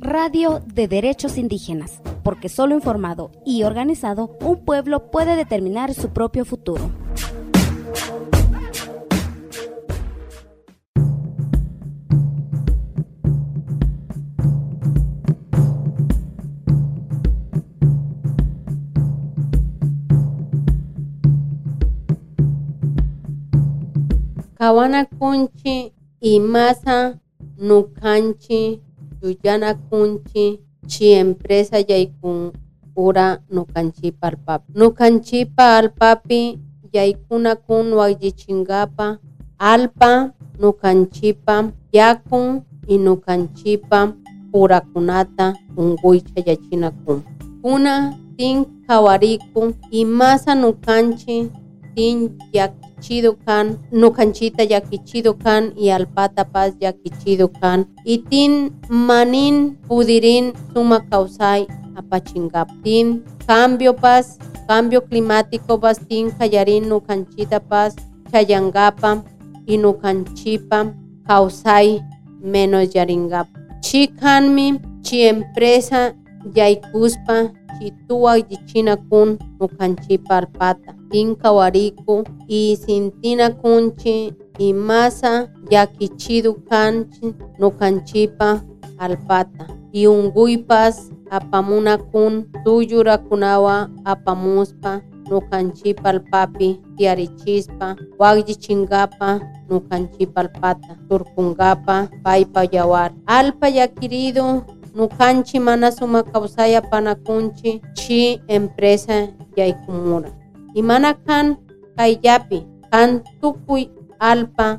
Radio de Derechos Indígenas, porque solo informado y organizado un pueblo puede determinar su propio futuro. Imasa nukanchi yuyana kunchi chi empresa yaykun ura nukanchipa alpapi. Nukanchipa alpapi yaykuna kun wakyichinkapa alpa nukanchipa yakun y nukanchipa urakunata unkuycha yachina kun. Kuna tin kawarikun imasa nukanchi tin yakichido kan nukanchita yakichido kan y alpata paz yakichido kan y tin manin pudirin suma kausay apachingap tin cambio paz cambio climático paz tin kayarin nukanchita paz chayangapa y nukanchipa kausay menos yaringap. Chi kanmi chi empresa yaykuspa chi tuwak yichina kun nukanchipa alpata kawariku y sintina kunchi y masa yakichidu kanchi nukanchipa alpata y unkuypas apamuna kun tuyurakunawa apamuspa nukanchipa alpapi tiarichispa wakyichinkapa nukanchipa alpata turkunkapa paypa yawar alpa yakiridu nukanchi mana suma kawsaya panakunchi chi empresa yaykumura imana kan kayllapi kan tukuy alpa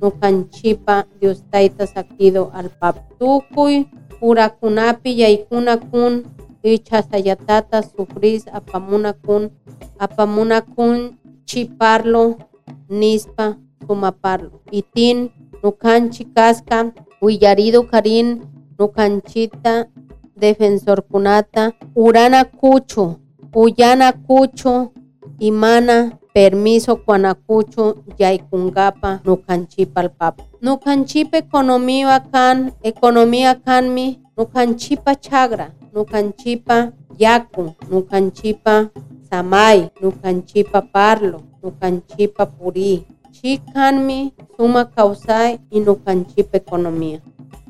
nukanchipa Dios tayta sakido alpapi tukuy urakunapi yaykuna kun ichasayatata sufris apamuna kun apamuna kun chiparlo nispa sumaparlo itin nukanchi kaska willarido karin nukanchita defensor kunata urana kuchu uyana kuchu imana permiso kuanakuchu yaykunkapa nukanchipa alpapa nukanchipa economía kan economía kanmi nukanchipa chagra nukanchipa yaku nukanchipa samay nukanchipa parlo nukanchipa puri chi kanmi suma kausay y nukanchipa economía.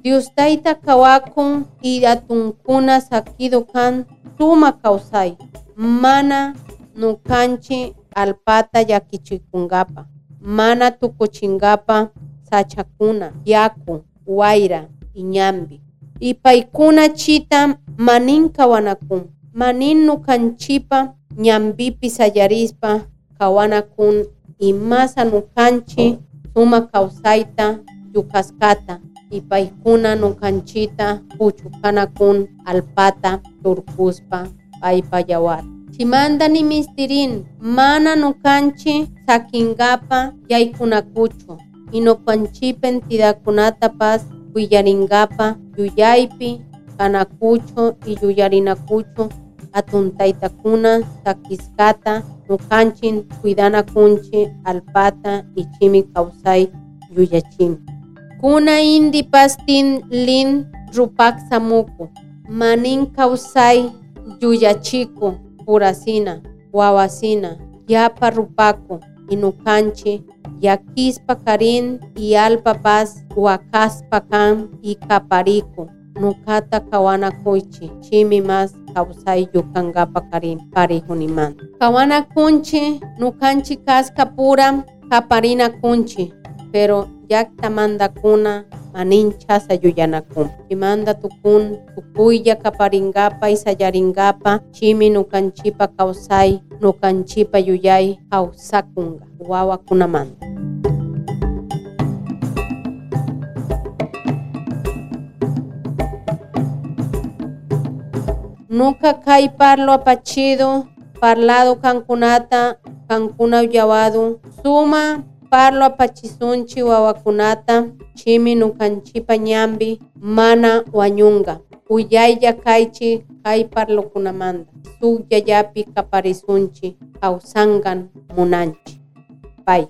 Diostayta kawakun y atunkuna sakido kan suma kausay mana nukanchi alpata yakichikunkapa mana tukuchinkapa sachakuna yaku wayra y ñambi y paykuna chita manin kawanakun. Manin nukanchipa ñambipi sayarispa kawanakun. Y masa nukanchi suma kausayta yukaskata. Y paykuna nukanchita puchukanakun alpata turkuspa paypa yawar chimanta nimistirin mana nukanchi sakinkapa yaykunakuchu y nukanchipa entidadkunata paz willarinkapa yuyaypi kanakuchu y yuyarinakuchu atun taytakuna sakiskata nukanchin kuidanakunchi alpata y chimi kawsay yuyachimi kuna indi pastin lin rupak samuku manin kawsay yuyachiku purasina wawasina yapa rupaku inukanchi yakispa karin y alpa paz wakaspa kan y kapariku nukata kawanakuychi chimi mas kawsay yukankapa karin parijuniman kawanakunchi nukanchi kaska pura kaparinakunchi pero yakta mandakuna maninchasa yuyanakun chimanda tukun tukuylla kaparinkapa y sayarinkapa chimi nukanchipa kawsay nukanchipa yuyay kawsakunga wawakunamanta Nuka kay parlo apachido, parlado kankunata, kankuna uyawadu, suma parlo apachisunchi wawakunata, chimi nukanchipa ñambi, mana wañunga. Uyaylla kaychi kay parlokunamanta, suk yayapi kaparisunchi, kawsangan munanchi. Pay.